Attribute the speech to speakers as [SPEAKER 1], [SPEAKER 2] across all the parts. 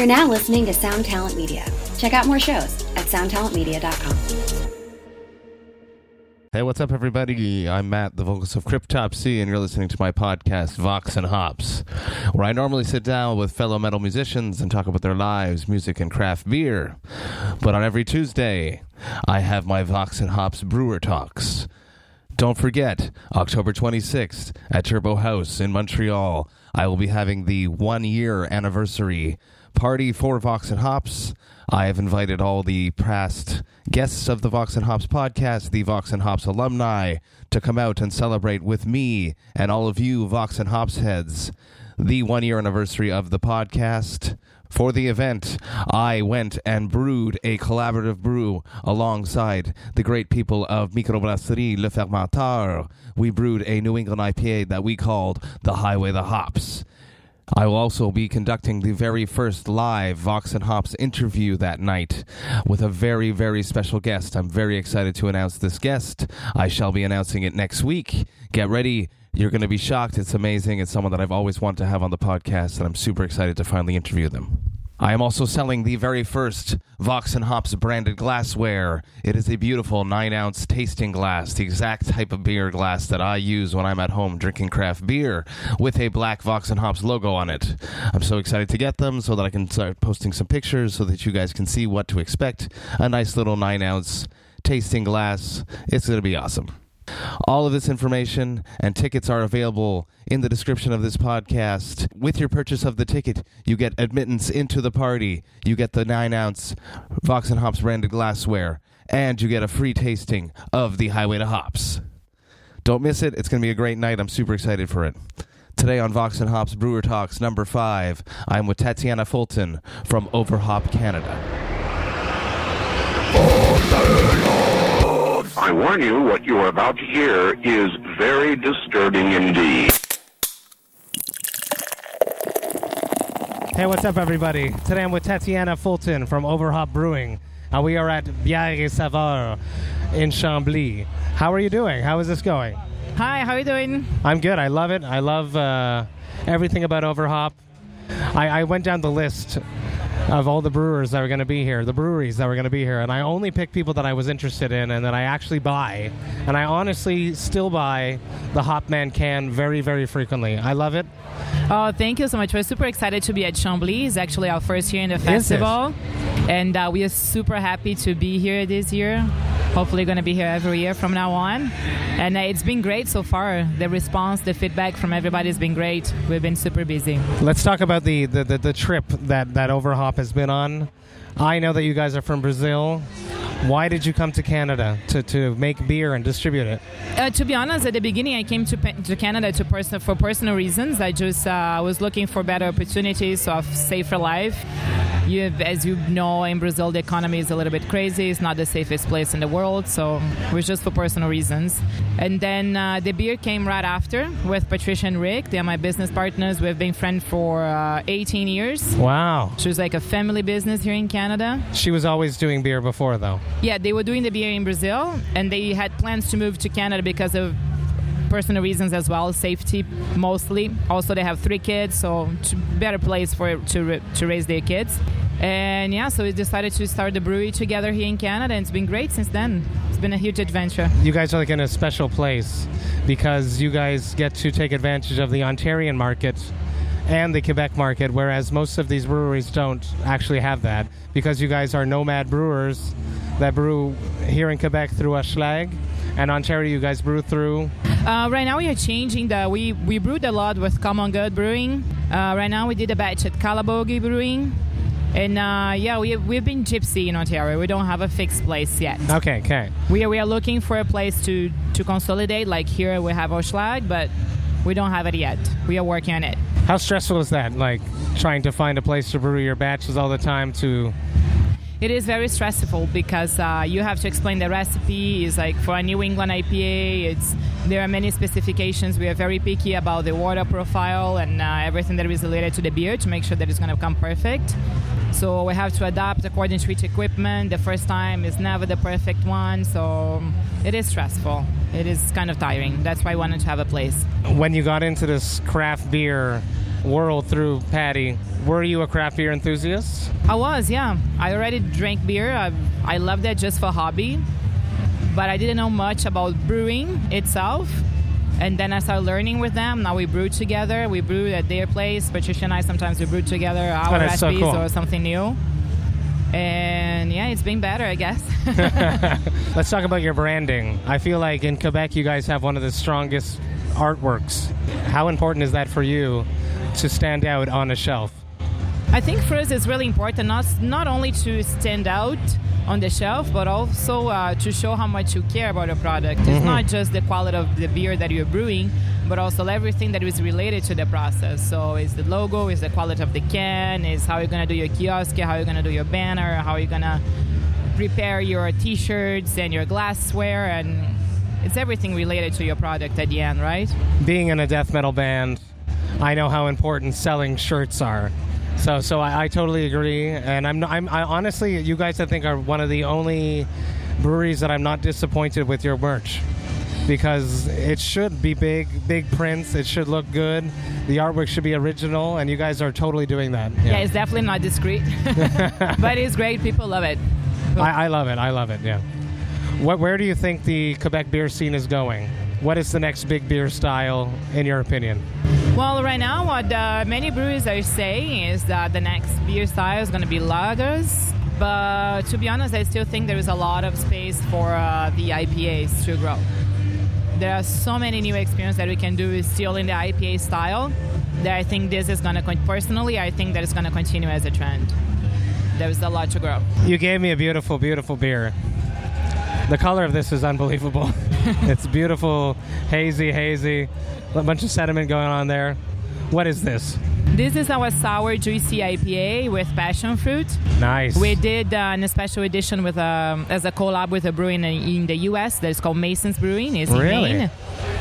[SPEAKER 1] You're now listening to Sound Talent Media. Check out more shows at soundtalentmedia.com.
[SPEAKER 2] Hey, what's up, everybody? I'm Matt, the vocalist of Cryptopsy, and you're listening to my podcast, Vox and Hops, where I normally sit down with fellow metal musicians and talk about their lives, music, and craft beer. But on every Tuesday, I have my Vox and Hops Brewer Talks. Don't forget, October 26th at Turbo House in Montreal, I will be having the one year anniversary party for Vox and Hops. I have invited all the past guests of the Vox and Hops podcast, the Vox and Hops alumni, to come out and celebrate with me and all of you Vox and Hops heads the one year anniversary of the podcast. For the event, I went and brewed a collaborative brew alongside the great people of Microbrasserie Le Fermenteur. We brewed a New England IPA that we called the Highway to Hops. I will also be conducting the very first live Vox and Hops interview that night with a very, very special guest. I'm very excited to announce this guest. I shall be announcing it next week. Get ready. You're going to be shocked. It's amazing. It's someone that I've always wanted to have on the podcast, and I'm super excited to finally interview them. I am also selling the very first Vox and Hops branded glassware. It is a beautiful 9 ounce tasting glass, the exact type of beer glass that I use when I'm at home drinking craft beer, with a black Vox and Hops logo on it. I'm so excited to get them so that I can start posting some pictures so that you guys can see what to expect. A nice little 9 ounce tasting glass. It's going to be awesome. All of this information and tickets are available in the description of this podcast. With your purchase of the ticket, you get admittance into the party, you get the 9 ounce Vox and Hops branded glassware, and you get a free tasting of the Highway to Hops. Don't miss it. It's going to be a great night. I'm super excited for it. Today on Vox and Hops Brewer Talks number 5, I'm with Tatiana Fulton from Overhop Canada.
[SPEAKER 3] I warn you, what you are about to hear is very disturbing indeed.
[SPEAKER 4] Hey, what's up, everybody? Today I'm with Tatiana Fulton from Overhop Brewing. and we are at Bière et Saveur in Chambly. How are you doing? How is this going?
[SPEAKER 5] Hi, how are you doing?
[SPEAKER 4] I'm good. I love it. I love uh, everything about Overhop. I, I went down the list of all the brewers that were going to be here, the breweries that were going to be here, and I only picked people that I was interested in and that I actually buy. And I honestly still buy the Hopman can very, very frequently. I love it.
[SPEAKER 5] Oh, thank you so much. We're super excited to be at Chambly. It's actually our first year in the festival. And uh, we are super happy to be here this year. Hopefully, going to be here every year from now on. And uh, it's been great so far. The response, the feedback from everybody has been great. We've been super busy.
[SPEAKER 4] Let's talk about the, the, the, the trip that, that Overhop has been on. I know that you guys are from Brazil. Why did you come to Canada to, to make beer and distribute it?
[SPEAKER 5] Uh, to be honest, at the beginning, I came to, to Canada to person- for personal reasons. I just uh, was looking for better opportunities of safer life. You, as you know, in Brazil, the economy is a little bit crazy. It's not the safest place in the world, so it was just for personal reasons. And then uh, the beer came right after with Patricia and Rick. They're my business partners. We've been friends for uh, 18 years.
[SPEAKER 4] Wow.
[SPEAKER 5] She was like a family business here in Canada.
[SPEAKER 4] She was always doing beer before, though.
[SPEAKER 5] Yeah, they were doing the beer in Brazil, and they had plans to move to Canada because of personal reasons as well, safety mostly. Also, they have three kids, so it's a better place for to to raise their kids. And yeah, so we decided to start the brewery together here in Canada, and it's been great since then. It's been a huge adventure.
[SPEAKER 4] You guys are like in a special place because you guys get to take advantage of the Ontarian market and the Quebec market, whereas most of these breweries don't actually have that because you guys are nomad brewers that brew here in Quebec through a schlag. And Ontario, you guys brew through.
[SPEAKER 5] Uh, right now we are changing the we we brewed a lot with Common Good Brewing. Uh, right now we did a batch at Calabogie Brewing. And uh, yeah, we, we've been gypsy in Ontario. We don't have a fixed place yet.
[SPEAKER 4] Okay, okay.
[SPEAKER 5] We are, we are looking for a place to, to consolidate. Like here we have our schlag, but we don't have it yet. We are working on it.
[SPEAKER 4] How stressful is that? Like trying to find a place to brew your batches all the time to.
[SPEAKER 5] It is very stressful because uh, you have to explain the recipe. It's like for a New England IPA, it's there are many specifications. We are very picky about the water profile and uh, everything that is related to the beer to make sure that it's going to come perfect. So we have to adapt according to each equipment. The first time is never the perfect one, so it is stressful. It is kind of tiring. That's why I wanted to have a place.
[SPEAKER 4] When you got into this craft beer world through Patty. Were you a craft beer enthusiast?
[SPEAKER 5] I was, yeah. I already drank beer. I, I loved it just for hobby, but I didn't know much about brewing itself. And then I started learning with them. Now we brew together. We brew at their place. Patricia and I sometimes we brew together our
[SPEAKER 4] Oh, that's so
[SPEAKER 5] recipes
[SPEAKER 4] cool.
[SPEAKER 5] or something new. And yeah, it's been better, I guess.
[SPEAKER 4] Let's talk about your branding. I feel like in Quebec, you guys have one of the strongest artworks. How important is that for you to stand out on a shelf?
[SPEAKER 5] I think for us it's really important not not only to stand out on the shelf, but also uh, to show how much you care about a product. It's not just the quality of the beer that you're brewing, but also everything that is related to the process. So it's the logo, it's the quality of the can, it's how you're gonna do your kiosk, how you're gonna do your banner, how you're gonna prepare your T-shirts and your glassware, and it's everything related to your product at the end, right?
[SPEAKER 4] Being in a death metal band, I know how important selling shirts are. So, so I, I totally agree. And I'm, I'm, I honestly, you guys, I think, are one of the only breweries that I'm not disappointed with your merch because it should be big, big prints. It should look good. The artwork should be original, and you guys are totally doing that.
[SPEAKER 5] Yeah, it's definitely not discreet, but it's great. People love it.
[SPEAKER 4] I, I love it. I love it. Yeah. What? Where do you think the Quebec beer scene is going? What is the next big beer style, in your opinion?
[SPEAKER 5] Well, right now, what uh, many breweries are saying is that the next beer style is going to be lagers. But to be honest, I still think there is a lot of space for uh, the IPAs to grow. There are so many new experiences that we can do still in the IPA style that I think this is going to, personally, I think that it's going to continue as a trend. There's a lot to grow.
[SPEAKER 4] You gave me a beautiful, beautiful beer. The color of this is unbelievable. it's beautiful, hazy, hazy. A bunch of sediment going on there. What is this?
[SPEAKER 5] This is our sour, juicy IPA with passion fruit.
[SPEAKER 4] Nice.
[SPEAKER 5] We did uh, a special edition with um, as a collab with a brewing in, in the U.S. that's called Mason's Brewing. It's
[SPEAKER 4] Really?
[SPEAKER 5] in Maine.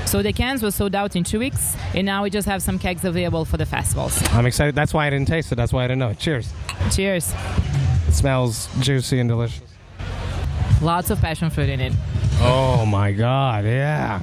[SPEAKER 5] So the cans were sold out in two weeks, and now we just have some kegs available for the festivals.
[SPEAKER 4] I'm excited. That's why I didn't taste it. That's why I didn't know. Cheers.
[SPEAKER 5] Cheers!
[SPEAKER 4] It smells juicy and delicious.
[SPEAKER 5] Lots of passion fruit in it.
[SPEAKER 4] Oh my god, yeah.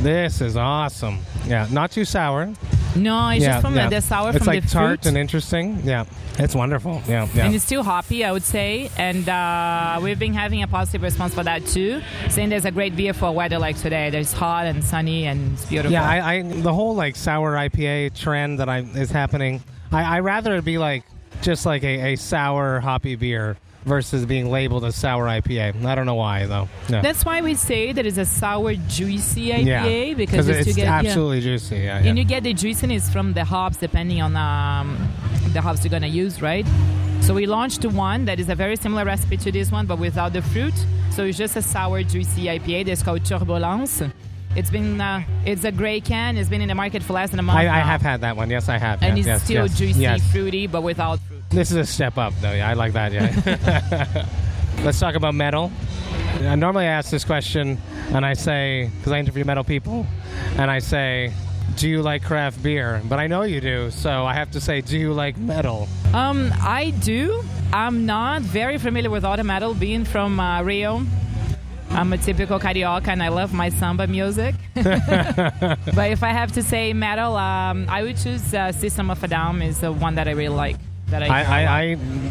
[SPEAKER 4] This is awesome. Yeah, not too sour.
[SPEAKER 5] No, it's
[SPEAKER 4] yeah,
[SPEAKER 5] just from
[SPEAKER 4] yeah.
[SPEAKER 5] the, the sour
[SPEAKER 4] It's
[SPEAKER 5] from
[SPEAKER 4] like
[SPEAKER 5] the
[SPEAKER 4] tart
[SPEAKER 5] fruit.
[SPEAKER 4] and interesting. Yeah, it's wonderful. Yeah, yeah.
[SPEAKER 5] And it's still hoppy, I would say. And uh, we've been having a positive response for that too, saying there's a great beer for weather like today. There's hot and sunny and it's beautiful.
[SPEAKER 4] Yeah, I, I the whole like sour IPA trend that I is happening. I, I rather it be like just like a, a sour hoppy beer versus being labeled a sour IPA. I don't know why though. Yeah.
[SPEAKER 5] That's why we say that it's a sour, juicy IPA
[SPEAKER 4] yeah,
[SPEAKER 5] because
[SPEAKER 4] it's,
[SPEAKER 5] you get yeah.
[SPEAKER 4] absolutely juicy. Yeah, yeah.
[SPEAKER 5] And you get the juiciness from the hops depending on um, the hops you're gonna use, right? So we launched one that is a very similar recipe to this one, but without the fruit. So it's just a sour, juicy IPA that's called Turbulence. It's been uh, it's a gray can. It's been in the market for less than a month.
[SPEAKER 4] I, I have had that one. Yes, I have.
[SPEAKER 5] and it's
[SPEAKER 4] yes,
[SPEAKER 5] still
[SPEAKER 4] yes,
[SPEAKER 5] juicy,
[SPEAKER 4] yes.
[SPEAKER 5] fruity, but without fruit.
[SPEAKER 4] This is a step up, though. Yeah, I like that. Yeah. Let's talk about metal. Uh, normally, I ask this question, and I say because I interview metal people, and I say, "Do you like craft beer?" But I know you do, so I have to say, "Do you like metal?"
[SPEAKER 5] Um, I do. I'm not very familiar with auto metal, being from uh, Rio. I'm a typical carioca, and I love my samba music. but if I have to say metal, um, I would choose uh, System of a Down. Is the one that I really like. That I,
[SPEAKER 4] I,
[SPEAKER 5] hear a lot.
[SPEAKER 4] I,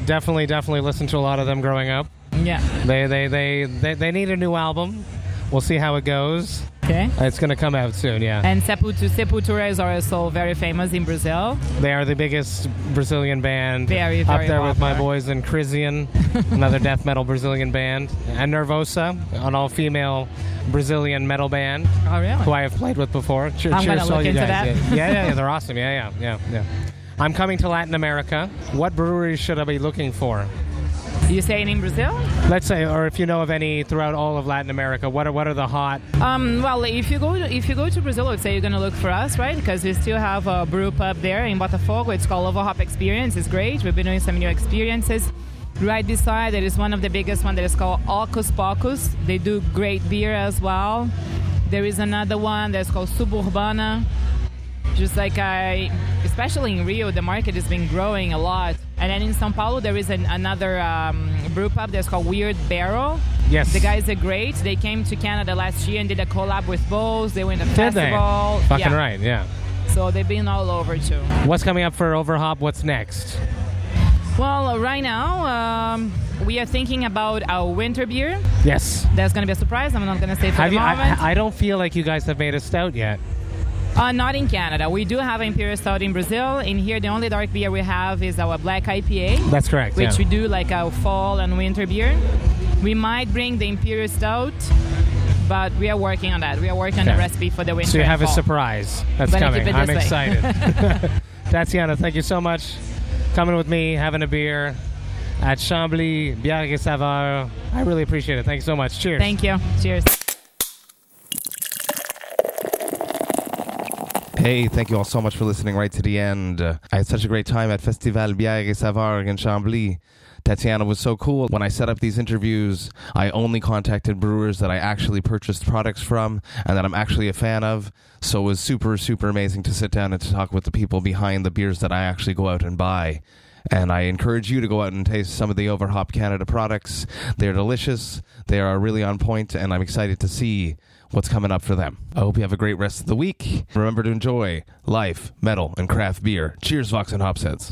[SPEAKER 4] I definitely, definitely listened to a lot of them growing up.
[SPEAKER 5] yeah.
[SPEAKER 4] They, they, they, they, they need a new album. We'll see how it goes.
[SPEAKER 5] Okay.
[SPEAKER 4] It's going to come out soon. Yeah.
[SPEAKER 5] And Sepultura, Sepultura is also very famous in Brazil.
[SPEAKER 4] They are the biggest Brazilian band.
[SPEAKER 5] Very, very up
[SPEAKER 4] there with my boys in Krisiun, another death metal Brazilian band, and Nervosa, an all-female Brazilian metal band
[SPEAKER 5] Oh, really?
[SPEAKER 4] who I have played with before. Che-
[SPEAKER 5] I'm
[SPEAKER 4] cheers
[SPEAKER 5] gonna look into
[SPEAKER 4] guys.
[SPEAKER 5] that.
[SPEAKER 4] Yeah, yeah, yeah, yeah, they're awesome. Yeah, yeah, yeah, yeah. I'm coming to Latin America. What breweries should I be looking for?
[SPEAKER 5] You saying in Brazil?
[SPEAKER 4] Let's say, or if you know of any throughout all of Latin America, what are what are the hot?
[SPEAKER 5] Um, well, if you go to, if you go to Brazil, I would say you're gonna look for us, right? Because we still have a brew pub there in Botafogo. It's called Overhop Experience. It's great. We've been doing some new experiences. Right beside there is one of the biggest one that is called Hocus Pocus. They do great beer as well. There is another one that's called Suburbana. Just like I, especially in Rio, the market has been growing a lot. And then in São Paulo, there is an, another um, brew pub that's called Weird Barrel.
[SPEAKER 4] Yes.
[SPEAKER 5] The guys are great. They came to Canada last year and did a collab with Bose. They went to
[SPEAKER 4] Did they?
[SPEAKER 5] festival.
[SPEAKER 4] Fucking
[SPEAKER 5] Yeah.
[SPEAKER 4] right. Yeah.
[SPEAKER 5] So they've been all over too.
[SPEAKER 4] What's coming up for Overhop? What's next?
[SPEAKER 5] Well, right now um, we are thinking about our winter beer.
[SPEAKER 4] Yes.
[SPEAKER 5] That's going to be a surprise. I'm not going to say for
[SPEAKER 4] Have
[SPEAKER 5] the
[SPEAKER 4] you,
[SPEAKER 5] moment.
[SPEAKER 4] I, I don't feel like you guys have made a stout yet.
[SPEAKER 5] Uh, not in Canada. We do have Imperial Stout in Brazil. In here, the only dark beer we have is our black IPA,
[SPEAKER 4] That's correct.
[SPEAKER 5] which
[SPEAKER 4] yeah.
[SPEAKER 5] we do like our fall and winter beer. We might bring the Imperial Stout, but we are working on that. We are working on
[SPEAKER 4] Okay.
[SPEAKER 5] the recipe for the winter.
[SPEAKER 4] So you have a
[SPEAKER 5] fall.
[SPEAKER 4] surprise that's
[SPEAKER 5] Better
[SPEAKER 4] coming. I'm excited. Tatiana, thank you so much. Coming with me, having a beer at Chambly Bière et Saveur. I really appreciate it. Thank you so much. Cheers.
[SPEAKER 5] Thank you. Cheers.
[SPEAKER 2] Hey, thank you all so much for listening right to the end. I had such a great time at Festival Bière et Saveur in Chambly. Tatiana was so cool. When I set up these interviews, I only contacted brewers that I actually purchased products from and that I'm actually a fan of. So it was super, super amazing to sit down and to talk with the people behind the beers that I actually go out and buy. And I encourage you to go out and taste some of the Overhop Canada products. They're delicious. They are really on point, and I'm excited to see what's coming up for them. I hope you have a great rest of the week. Remember to enjoy life, metal, and craft beer. Cheers, Vox and Hopsheads.